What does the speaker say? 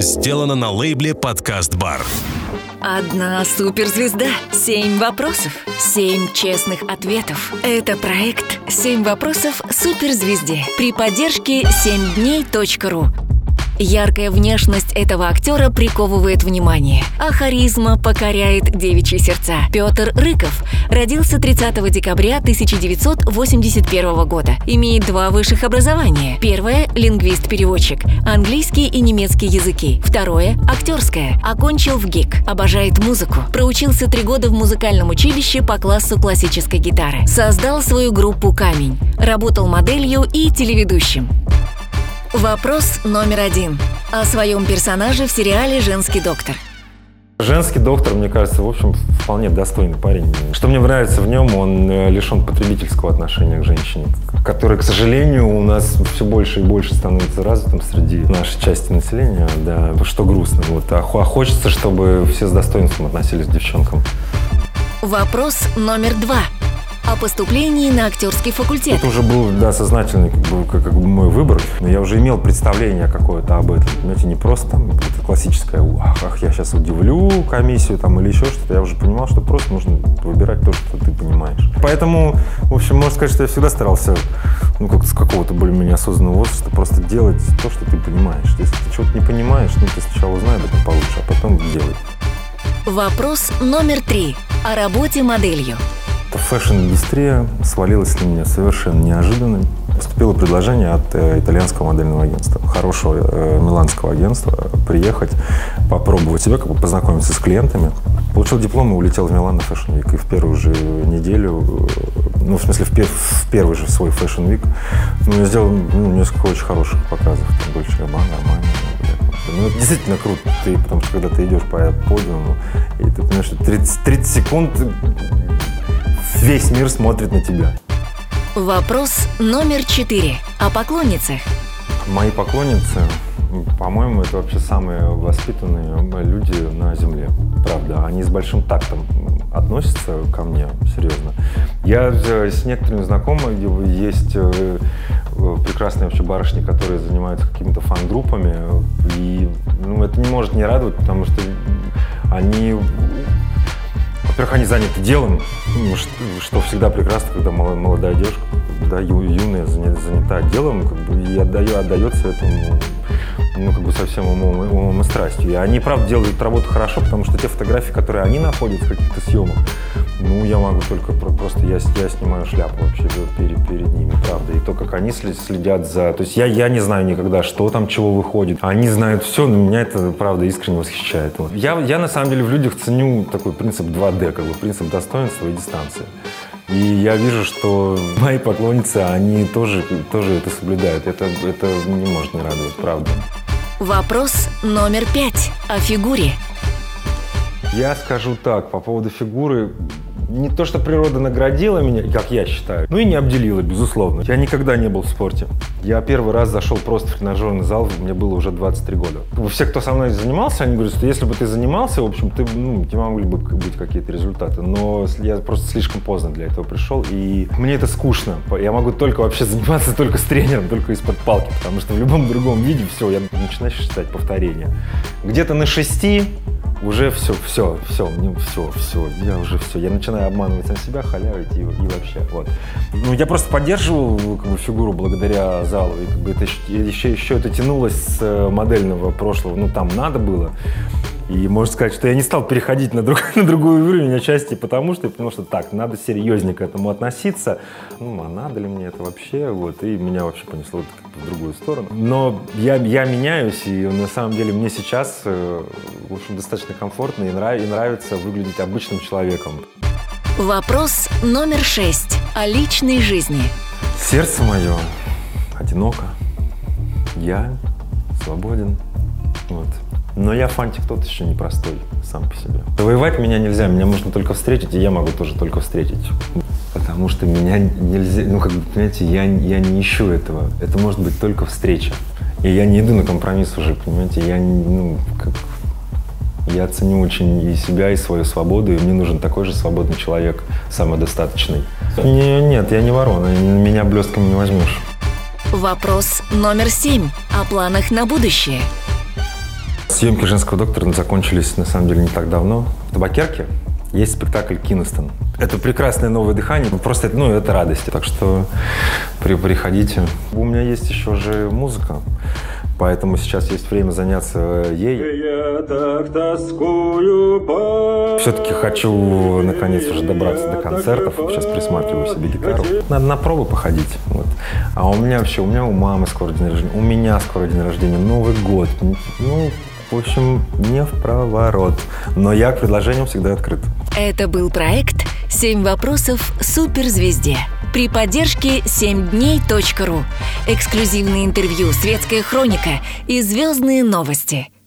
Сделано на лейбле «Подкаст Бар». Одна суперзвезда. Семь вопросов. Семь честных ответов. Это проект «Семь вопросов суперзвезде» при поддержке 7дней.ру. Яркая внешность этого актера приковывает внимание, а харизма покоряет девичьи сердца. Петр Рыков родился 30 декабря 1981 года. Имеет два высших образования. Первое – лингвист-переводчик, английский и немецкий языки. Второе – актерское. Окончил в ГИК. Обожает музыку. Проучился три года в музыкальном училище по классу классической гитары. Создал свою группу «Камень». Работал моделью и телеведущим. Вопрос номер один. О своем персонаже в сериале «Женский доктор». Женский доктор, мне кажется, в общем, вполне достойный парень. Что мне нравится в нем, он э, лишен потребительского отношения к женщине, которое, к сожалению, у нас все больше и больше становится развитым среди нашей части населения, да, что грустно. Вот. А, хочется, чтобы все с достоинством относились к девчонкам. Попрос номер два о поступлении на актерский факультет. Это уже был, да, сознательный как бы, как, как бы мой выбор. Но я уже имел представление какое-то об этом. Понимаете, не просто там это классическое, ах, ах, я сейчас удивлю комиссию там или еще что-то. Я уже понимал, что просто нужно выбирать то, что ты понимаешь. Поэтому, в общем, можно сказать, что я всегда старался, ну, как с какого-то более-менее осознанного возраста, просто делать то, что ты понимаешь. Если ты чего-то не понимаешь, ну, ты сначала узнай об этом получше, а потом делай. Вопрос номер три. О работе моделью. Фэшн-индустрия свалилась на меня совершенно неожиданно. Поступило предложение от э, итальянского модельного агентства, хорошего э, миланского агентства, приехать, попробовать себя, как бы познакомиться с клиентами. Получил диплом и улетел в Милан на Fashion Week. И в первую же неделю, э, ну, в смысле, в, пер, в первый же свой Fashion Week, ну, я сделал ну, несколько очень хороших показов. Там Дольче Габбана, Армани, ну, это действительно круто, ты, потому что когда ты идешь по подиуму, и ты понимаешь, что 30, 30 секунд весь мир смотрит на тебя. Вопрос номер четыре. О поклонницах. Мои поклонницы, по-моему, это вообще самые воспитанные люди на Земле. Правда, они с большим тактом относятся ко мне, серьезно. Я с некоторыми знакомыми, есть э, прекрасные вообще барышни, которые занимаются какими-то фан-группами, и ну, это не может не радовать, потому что они во-первых, они заняты делом, ну, что, всегда прекрасно, когда молодая девушка, да, юная, занята делом, как бы, и отдаю, отдается этому ну, как бы совсем умом, умом и страстью. И они, правда, делают работу хорошо, потому что те фотографии, которые они находят в каких-то съемах, ну, я могу только просто, я, я снимаю шляпу вообще перед, перед ними, правда. И то, как они следят за... То есть я, я не знаю никогда, что там, чего выходит. Они знают все, но меня это, правда, искренне восхищает. Вот. Я, я, на самом деле, в людях ценю такой принцип 2D, как бы принцип достоинства и дистанции. И я вижу, что мои поклонницы, они тоже, тоже это соблюдают. Это, это не может не радовать, правда. Вопрос номер пять о фигуре. Я скажу так, по поводу фигуры, не то, что природа наградила меня, как я считаю, ну и не обделила, безусловно. Я никогда не был в спорте. Я первый раз зашел просто в тренажерный зал, мне было уже 23 года. Все, кто со мной занимался, они говорят, что если бы ты занимался, в общем, ты, ну, у могли бы быть какие-то результаты. Но я просто слишком поздно для этого пришел, и мне это скучно. Я могу только вообще заниматься только с тренером, только из-под палки, потому что в любом другом виде все, я начинаю считать повторения. Где-то на шести уже все, все, все, мне все, все, я уже все, я начинаю обманывать сам себя, халявить и, и вообще, вот. Ну, я просто поддерживал как бы, фигуру благодаря залу, и как бы это еще, еще это тянулось с э, модельного прошлого, ну, там надо было, и можно сказать, что я не стал переходить на, друг, на другую уровень отчасти, потому что я понял, что так, надо серьезнее к этому относиться. Ну, а надо ли мне это вообще? Вот, и меня вообще понесло в другую сторону. Но я, я меняюсь, и на самом деле мне сейчас, э, в общем, достаточно комфортно и, нрав, и нравится выглядеть обычным человеком. Вопрос номер шесть о личной жизни. Сердце мое одиноко. Я свободен. Вот. Но я фантик тот еще непростой сам по себе. Воевать меня нельзя, меня можно только встретить, и я могу тоже только встретить. Потому что меня нельзя, ну как бы, понимаете, я, я не ищу этого. Это может быть только встреча. И я не иду на компромисс уже, понимаете, я, ну, как, я ценю очень и себя, и свою свободу, и мне нужен такой же свободный человек, самодостаточный. Не, нет, я не ворона, меня блестками не возьмешь. Вопрос номер семь о планах на будущее. Съемки «Женского доктора» закончились, на самом деле, не так давно. В Табакерке есть спектакль «Киностон». Это прекрасное новое дыхание, просто ну, это радость. Так что при, приходите. У меня есть еще же музыка. Поэтому сейчас есть время заняться ей. Я так тоскую по... Все-таки хочу наконец уже добраться до концертов. Сейчас присматриваю себе гитару. Надо на пробы походить. Вот. А у меня вообще, у меня у мамы скоро день рождения, у меня скоро день рождения, Новый год. Ну, в общем, не в проворот. Но я к предложениям всегда открыт. Это был проект «Семь вопросов суперзвезде» при поддержке 7дней.ру. Эксклюзивные интервью, светская хроника и звездные новости –